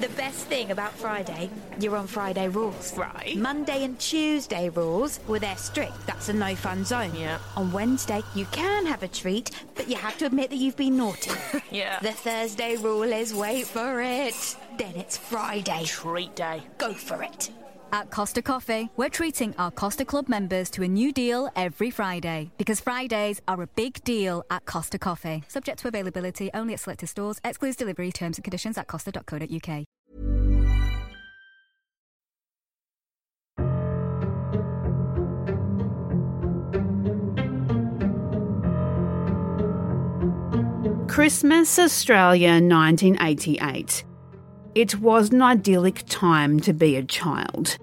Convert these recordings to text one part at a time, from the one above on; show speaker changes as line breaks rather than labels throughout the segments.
The best thing about Friday, you're on Friday rules.
Right.
Monday and Tuesday rules, well, they're strict. That's a no fun zone.
Yeah.
On Wednesday, you can have a treat, but you have to admit that you've been naughty.
Yeah.
The Thursday rule is wait for it. Then it's Friday.
Treat day.
Go for it.
At Costa Coffee, we're treating our Costa Club members to a new deal every Friday because Fridays are a big deal at Costa Coffee. Subject to availability only at selected stores, excludes delivery terms and conditions at costa.co.uk.
Christmas, Australia, 1988. It was an idyllic time to be a child.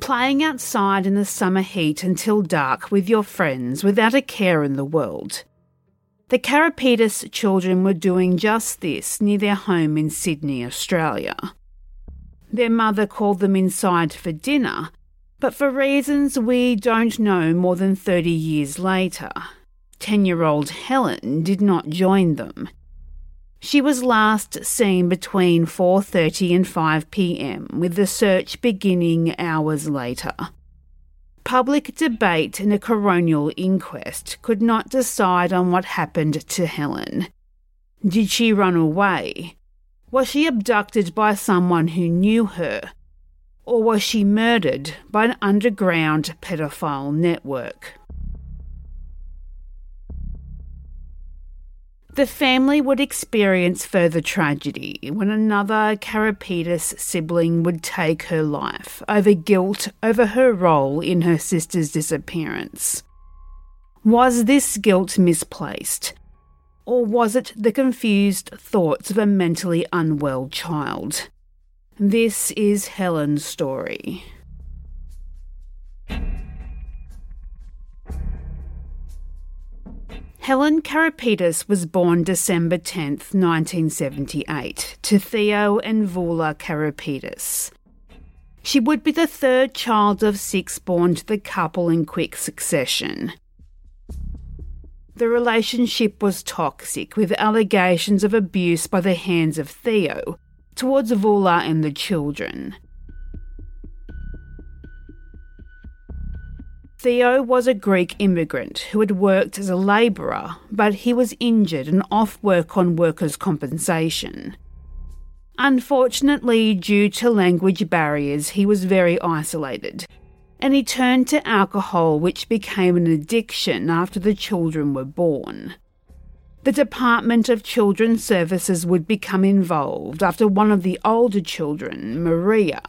Playing outside in the summer heat until dark with your friends without a care in the world. The Karipidis children were doing just this near their home in Sydney, Australia. Their mother called them inside for dinner, but for reasons we don't know more than 30 years later, 10 year old Helen did not join them. She was last seen between 4:30 and 5 p.m. with the search beginning hours later. Public debate and a coronial inquest could not decide on what happened to Helen. Did she run away? Was she abducted by someone who knew her? Or was she murdered by an underground pedophile network? The family would experience further tragedy when another Karipidis sibling would take her life over guilt over her role in her sister's disappearance. Was this guilt misplaced? Or was it the confused thoughts of a mentally unwell child? This is Helen's story. Helen Karipidis was born December 10, 1978, to Theo and Vula Karipidis. She would be the third child of six born to the couple in quick succession. The relationship was toxic, with allegations of abuse by the hands of Theo towards Vula and the children. Theo was a Greek immigrant who had worked as a labourer, but he was injured and off work on workers' compensation. Unfortunately, due to language barriers, he was very isolated, and he turned to alcohol, which became an addiction after the children were born. The Department of Children's Services would become involved after one of the older children, Maria,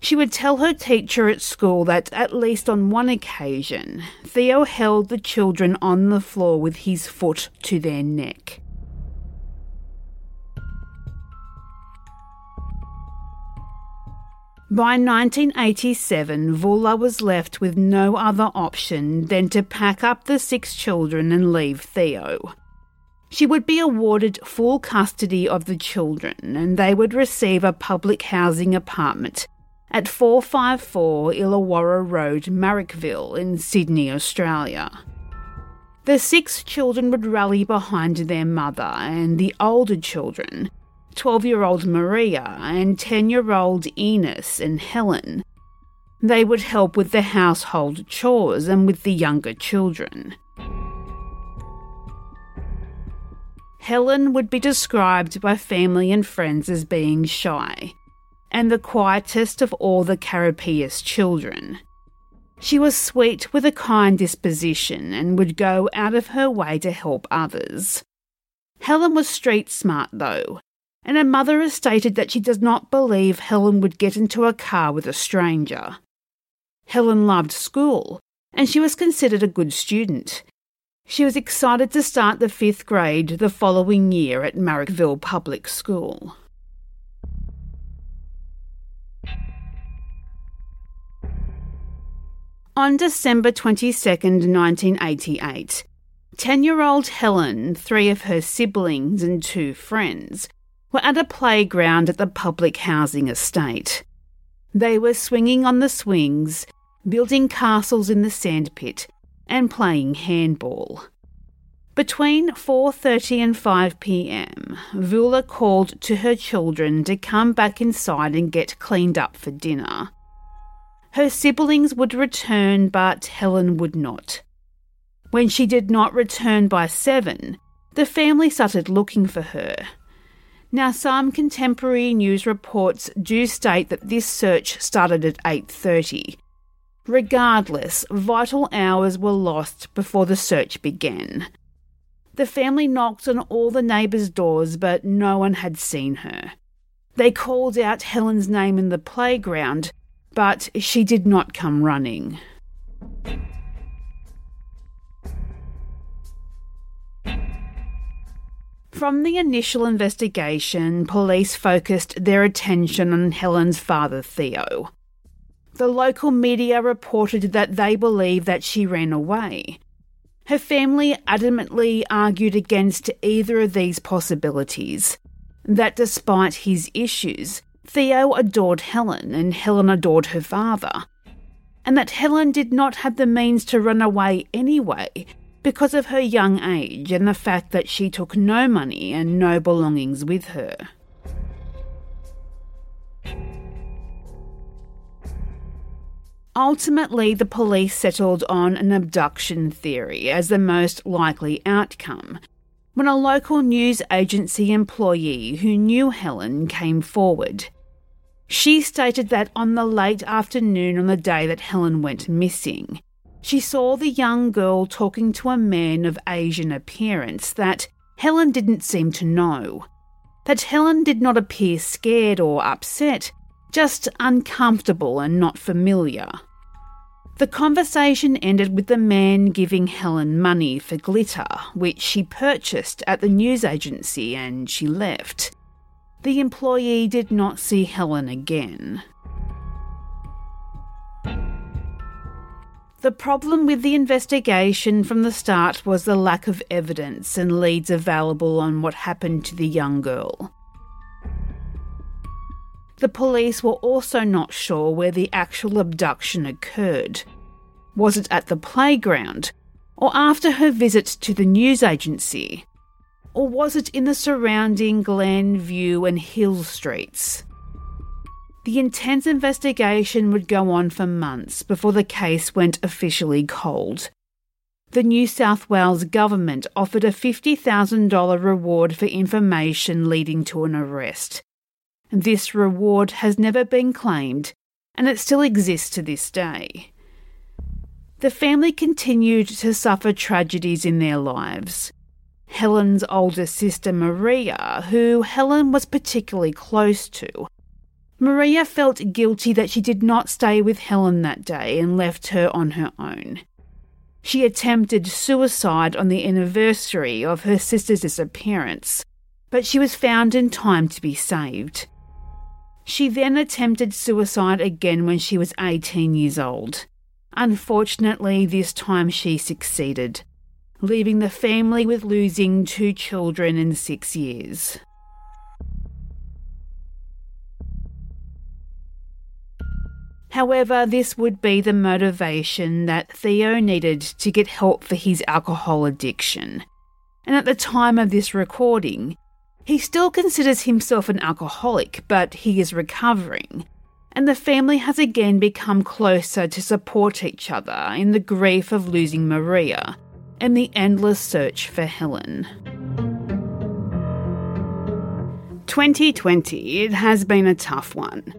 she would tell her teacher at school that, at least on one occasion, Theo held the children on the floor with his foot to their neck. By 1987, Vula was left with no other option than to pack up the six children and leave Theo. She would be awarded full custody of the children and they would receive a public housing apartment at 454 Illawarra Road, Marrickville, in Sydney, Australia. The six children would rally behind their mother, and the older children, 12 year old Maria and 10 year old Enos and Helen, they would help with the household chores and with the younger children. Helen would be described by family and friends as being shy and the quietest of all the Karipidis children. She was sweet with a kind disposition and would go out of her way to help others. Helen was street smart, though, and her mother has stated that she does not believe Helen would get into a car with a stranger. Helen loved school, and she was considered a good student. She was excited to start the fifth grade the following year at Marrickville Public School. On December 22, 1988, 10 year old Helen, three of her siblings, and two friends were at a playground at the public housing estate. They were swinging on the swings, building castles in the sandpit, and playing handball. Between 4:30 and 5 p.m., Vula called to her children to come back inside and get cleaned up for dinner. Her siblings would return, but Helen would not. When she did not return by 7, the family started looking for her. Now some contemporary news reports do state that this search started at 8:30. Regardless, vital hours were lost before the search began. The family knocked on all the neighbours' doors, but no one had seen her. They called out Helen's name in the playground, but she did not come running. From the initial investigation, police focused their attention on Helen's father, Theo. The local media reported that they believe that she ran away. Her family adamantly argued against either of these possibilities. That despite his issues, Theo adored Helen and Helen adored her father. And that Helen did not have the means to run away anyway because of her young age and the fact that she took no money and no belongings with her. Ultimately, the police settled on an abduction theory as the most likely outcome when a local news agency employee who knew Helen came forward. She stated that on the late afternoon on the day that Helen went missing, she saw the young girl talking to a man of Asian appearance that Helen didn't seem to know. That Helen did not appear scared or upset, just uncomfortable and not familiar. The conversation ended with the man giving Helen money for glitter, which she purchased at the news agency, and she left. The employee did not see Helen again. The problem with the investigation from the start was the lack of evidence and leads available on what happened to the young girl. The police were also not sure where the actual abduction occurred. Was it at the playground? Or after her visit to the news agency? Or was it in the surrounding Glen, View, and Hill streets? The intense investigation would go on for months before the case went officially cold. The New South Wales government offered a $50,000 reward for information leading to an arrest. This reward has never been claimed, and it still exists to this day. The family continued to suffer tragedies in their lives. Helen's older sister Maria, who Helen was particularly close to, Maria felt guilty that she did not stay with Helen that day and left her on her own. She attempted suicide on the anniversary of her sister's disappearance, but she was found in time to be saved. She then attempted suicide again when she was 18 years old. Unfortunately, this time she succeeded, leaving the family with losing two children in six years. However, this would be the motivation that Theo needed to get help for his alcohol addiction. And at the time of this recording, he still considers himself an alcoholic, but he is recovering. And the family has again become closer to support each other in the grief of losing Maria and the endless search for Helen. 2020, it has been a tough one.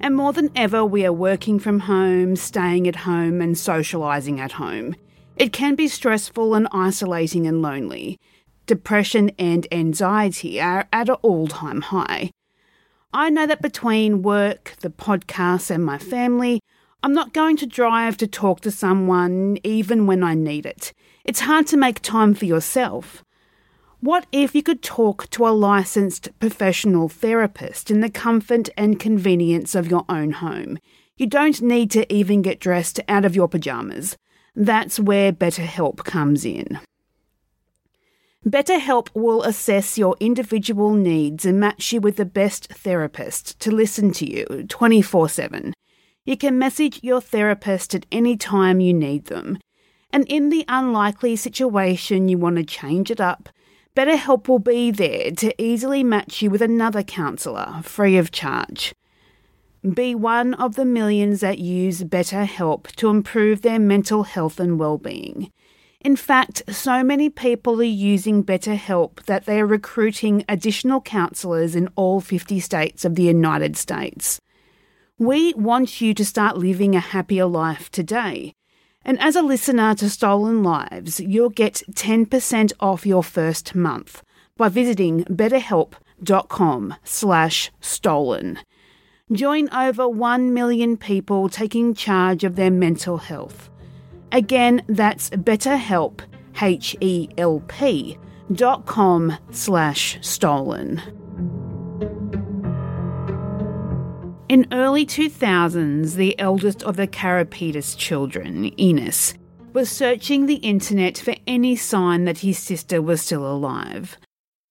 And more than ever, we are working from home, staying at home, and socialising at home. It can be stressful and isolating and lonely. Depression and anxiety are at an all time high. I know that between work, the podcast, and my family, I'm not going to drive to talk to someone even when I need it. It's hard to make time for yourself. What if you could talk to a licensed professional therapist in the comfort and convenience of your own home? You don't need to even get dressed out of your pajamas. That's where BetterHelp comes in. BetterHelp will assess your individual needs and match you with the best therapist to listen to you 24 7. You can message your therapist at any time you need them And in the unlikely situation you want to change it up, BetterHelp will be there to easily match you with another counsellor free of charge. Be one of the millions that use BetterHelp to improve their mental health and well-being. In fact, so many people are using BetterHelp that they are recruiting additional counsellors in all 50 states of the United States. We want you to start living a happier life today. And as a listener to Stolen Lives, you'll get 10% off your first month by visiting betterhelp.com slash stolen. Join over 1 million people taking charge of their mental health. Again, that's betterhelp, H-E-L-P, dot com slash stolen. In early 2000s, the eldest of the Karipidis children, Enos, was searching the internet for any sign that his sister was still alive.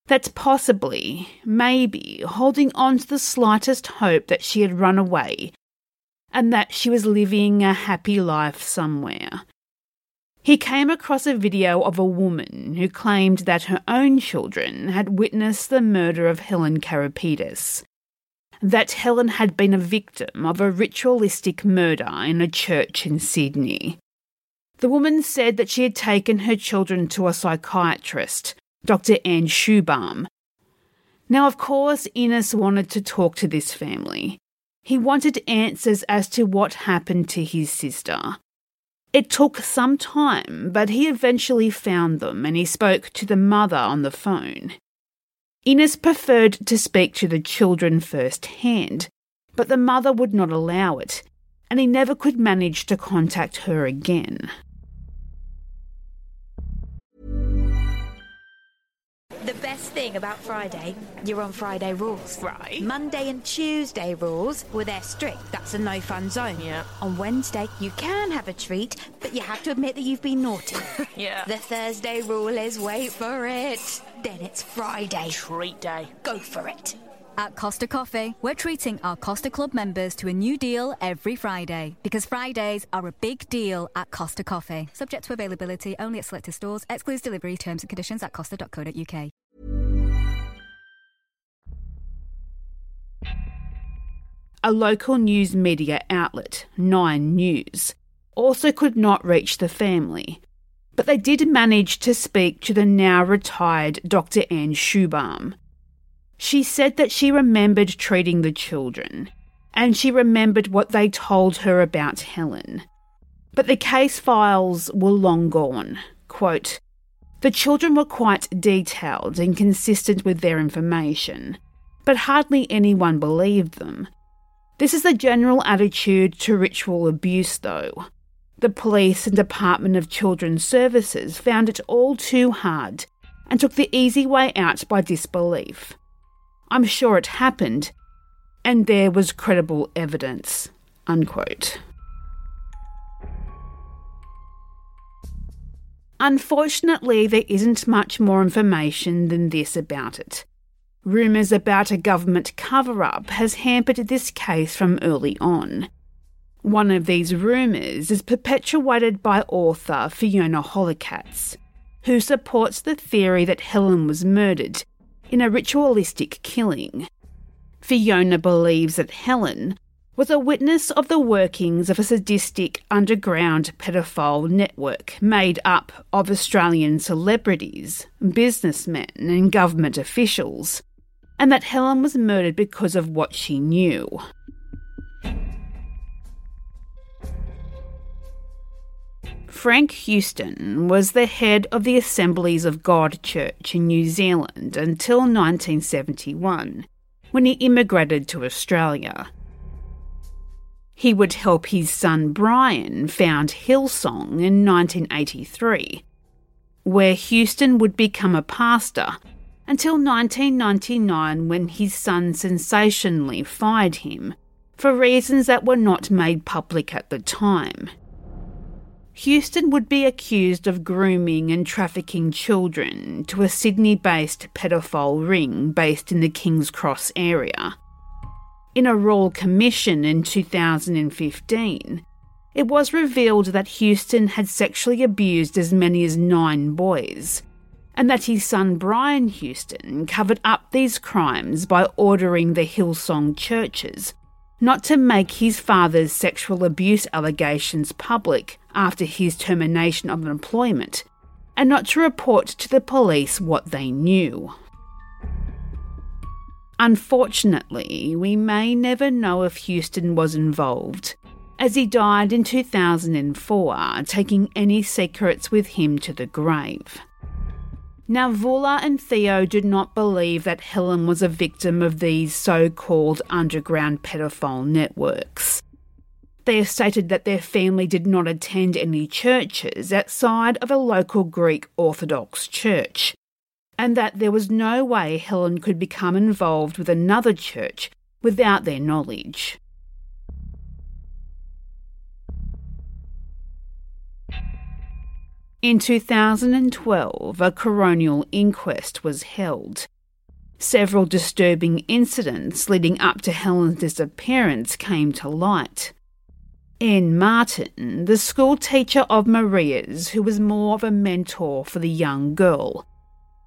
That's possibly, maybe, holding on to the slightest hope that she had run away and that she was living a happy life somewhere. He came across a video of a woman who claimed that her own children had witnessed the murder of Helen Karipidis that Helen had been a victim of a ritualistic murder in a church in Sydney. The woman said that she had taken her children to a psychiatrist, Dr. Anne Schoobaum. Now, of course, Innes wanted to talk to this family. He wanted answers as to what happened to his sister. It took some time, but he eventually found them and he spoke to the mother on the phone. Innes preferred to speak to the children firsthand, but the mother would not allow it, and he never could manage to contact her again.
The best thing about Friday, you're on Friday rules.
Right.
Monday and Tuesday rules, well, they're strict. That's a no fun zone.
Yeah.
On Wednesday, you can have a treat, but you have to admit that you've been naughty.
Yeah.
The Thursday rule is wait for it. Then it's Friday.
Treat day.
Go for it.
At Costa Coffee, we're treating our Costa Club members to a new deal every Friday because Fridays are a big deal at Costa Coffee. Subject to availability only at selected stores, excludes delivery terms and conditions at costa.co.uk.
A local news media outlet, Nine News, also could not reach the family, but they did manage to speak to the now retired Dr. Anne Schoobaum. She said that she remembered treating the children, and she remembered what they told her about Helen. But the case files were long gone. Quote, the children were quite detailed and consistent with their information, but hardly anyone believed them. This is the general attitude to ritual abuse, though. The police and Department of Children's Services found it all too hard and took the easy way out by disbelief. I'm sure it happened, and there was credible evidence. Unquote. Unfortunately, there isn't much more information than this about it. Rumours about a government cover up has hampered this case from early on. One of these rumours is perpetuated by author Fiona Hollercatz, who supports the theory that Helen was murdered in a ritualistic killing. Fiona believes that Helen was a witness of the workings of a sadistic underground pedophile network made up of Australian celebrities, businessmen, and government officials, and that Helen was murdered because of what she knew. Frank Houston was the head of the Assemblies of God Church in New Zealand until 1971, when he immigrated to Australia. He would help his son Brian found Hillsong in 1983, where Houston would become a pastor until 1999 when his son sensationally fired him for reasons that were not made public at the time. Houston would be accused of grooming and trafficking children to a Sydney based pedophile ring based in the King's Cross area. In a royal commission in 2015, it was revealed that Houston had sexually abused as many as nine boys, and that his son Brian Houston covered up these crimes by ordering the Hillsong churches not to make his father's sexual abuse allegations public after his termination of employment, and not to report to the police what they knew. Unfortunately, we may never know if Houston was involved, as he died in 2004, taking any secrets with him to the grave. Now, Vula and Theo did not believe that Helen was a victim of these so called underground pedophile networks. They have stated that their family did not attend any churches outside of a local Greek Orthodox church, and that there was no way Helen could become involved with another church without their knowledge. In 2012, a coronial inquest was held. Several disturbing incidents leading up to Helen's disappearance came to light. Anne Martin, the school teacher of Maria's, who was more of a mentor for the young girl.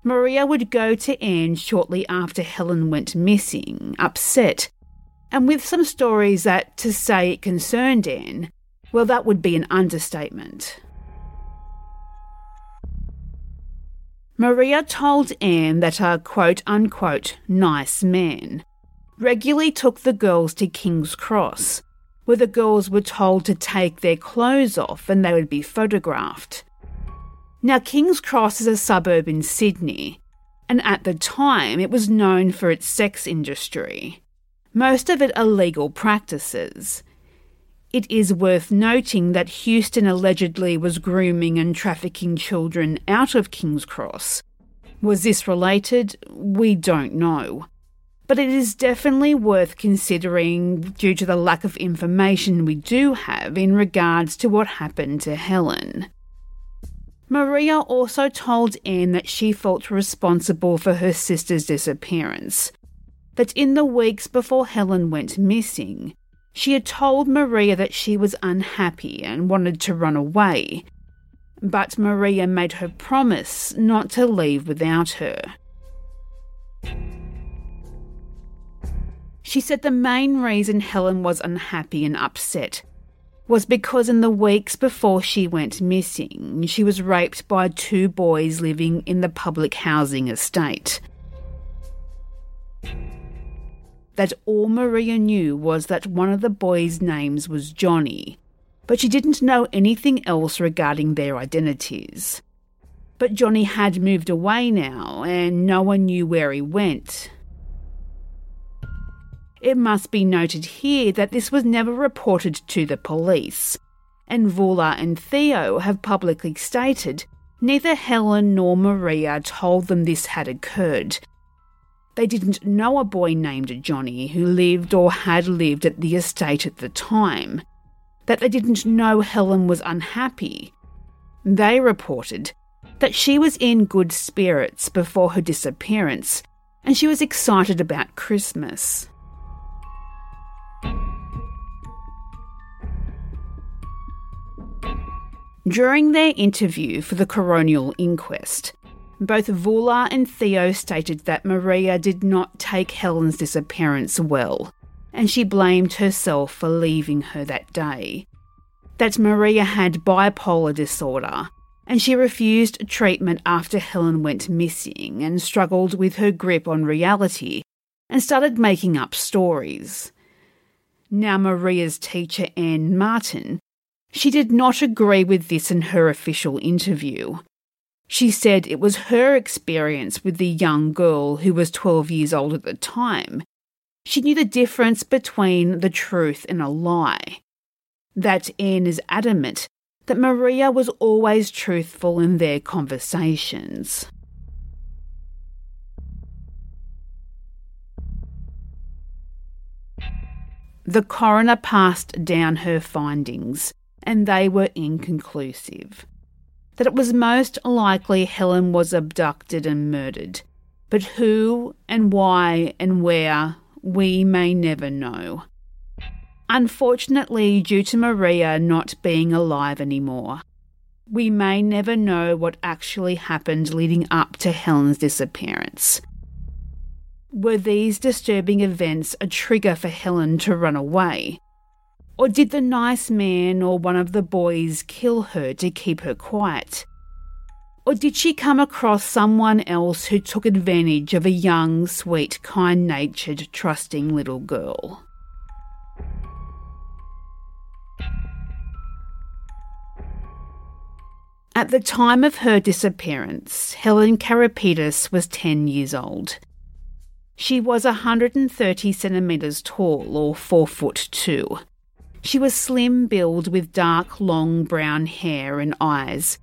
Maria would go to Anne shortly after Helen went missing, upset, and with some stories that, to say it concerned Anne, well, that would be an understatement. Maria told Anne that a quote unquote nice man regularly took the girls to King's Cross, where the girls were told to take their clothes off and they would be photographed. Now, King's Cross is a suburb in Sydney, and at the time it was known for its sex industry, most of it illegal practices. It is worth noting that Houston allegedly was grooming and trafficking children out of King's Cross. Was this related? We don't know. But it is definitely worth considering due to the lack of information we do have in regards to what happened to Helen. Maria also told Anne that she felt responsible for her sister's disappearance. That in the weeks before Helen went missing, she had told Maria that she was unhappy and wanted to run away, but Maria made her promise not to leave without her. She said the main reason Helen was unhappy and upset was because in the weeks before she went missing, she was raped by two boys living in the public housing estate that all Maria knew was that one of the boys' names was Johnny, but she didn't know anything else regarding their identities. But Johnny had moved away now, and no one knew where he went. It must be noted here that this was never reported to the police, and Vula and Theo have publicly stated neither Helen nor Maria told them this had occurred, they didn't know a boy named Johnny who lived or had lived at the estate at the time. That they didn't know Helen was unhappy. They reported that she was in good spirits before her disappearance and she was excited about Christmas. During their interview for the coronial inquest, both Vula and Theo stated that Maria did not take Helen's disappearance well, and she blamed herself for leaving her that day. That Maria had bipolar disorder, and she refused treatment after Helen went missing and struggled with her grip on reality and started making up stories. Now, Maria's teacher, Anne Martin, she did not agree with this in her official interview. She said it was her experience with the young girl who was 12 years old at the time. She knew the difference between the truth and a lie. That Anne is adamant that Maria was always truthful in their conversations. The coroner passed down her findings, and they were inconclusive that it was most likely Helen was abducted and murdered. But who and why and where, we may never know. Unfortunately, due to Maria not being alive anymore, we may never know what actually happened leading up to Helen's disappearance. Were these disturbing events a trigger for Helen to run away? Or did the nice man or one of the boys kill her to keep her quiet? Or did she come across someone else who took advantage of a young, sweet, kind natured, trusting little girl? At the time of her disappearance, Helen Karipidis was 10 years old. She was 130 centimetres tall, or 4 foot 2. She was slim build with dark, long brown hair and eyes.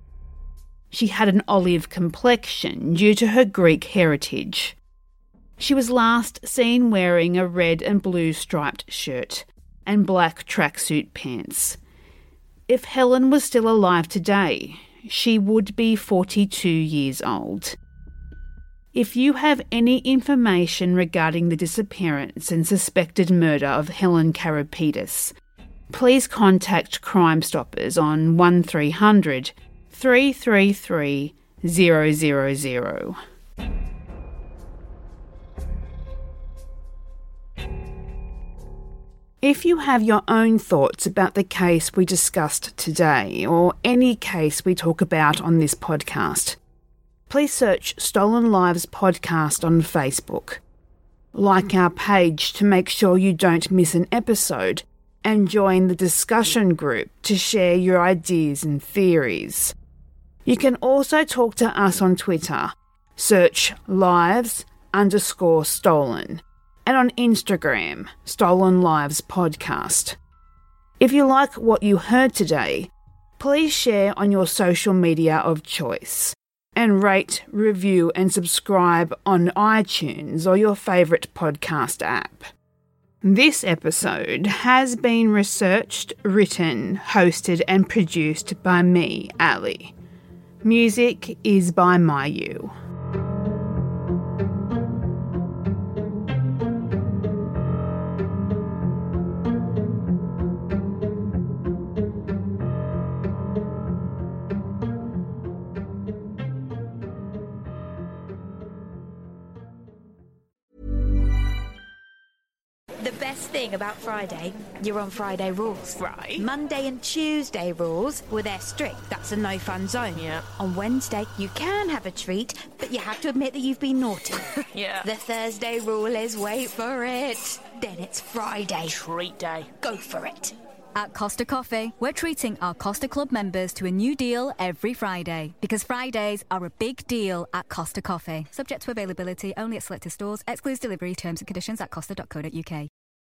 She had an olive complexion due to her Greek heritage. She was last seen wearing a red and blue striped shirt and black tracksuit pants. If Helen was still alive today, she would be 42 years old. If you have any information regarding the disappearance and suspected murder of Helen Karipidis, please contact Crime Stoppers on 1300 333 000. If you have your own thoughts about the case we discussed today, or any case we talk about on this podcast, please search Stolen Lives Podcast on Facebook. Like our page to make sure you don't miss an episode, and join the discussion group to share your ideas and theories. You can also talk to us on Twitter. Search lives underscore stolen and on Instagram, Stolen Lives Podcast. If you like what you heard today, please share on your social media of choice and rate, review, and subscribe on iTunes or your favourite podcast app. This episode has been researched, written, hosted, and produced by me, Ali. Music is by
Myuu. Thing about Friday, you're on Friday rules.
Right.
Monday and Tuesday rules, were they're strict. That's a no fun zone.
Yeah.
On Wednesday, you can have a treat, but you have to admit that you've been naughty.
Yeah.
The Thursday rule is wait for it. Then it's Friday.
Treat day.
Go for it.
At Costa Coffee, we're treating our Costa Club members to a new deal every Friday because Fridays are a big deal at Costa Coffee. Subject to availability only at selected stores, excludes delivery terms and conditions at costa.co.uk.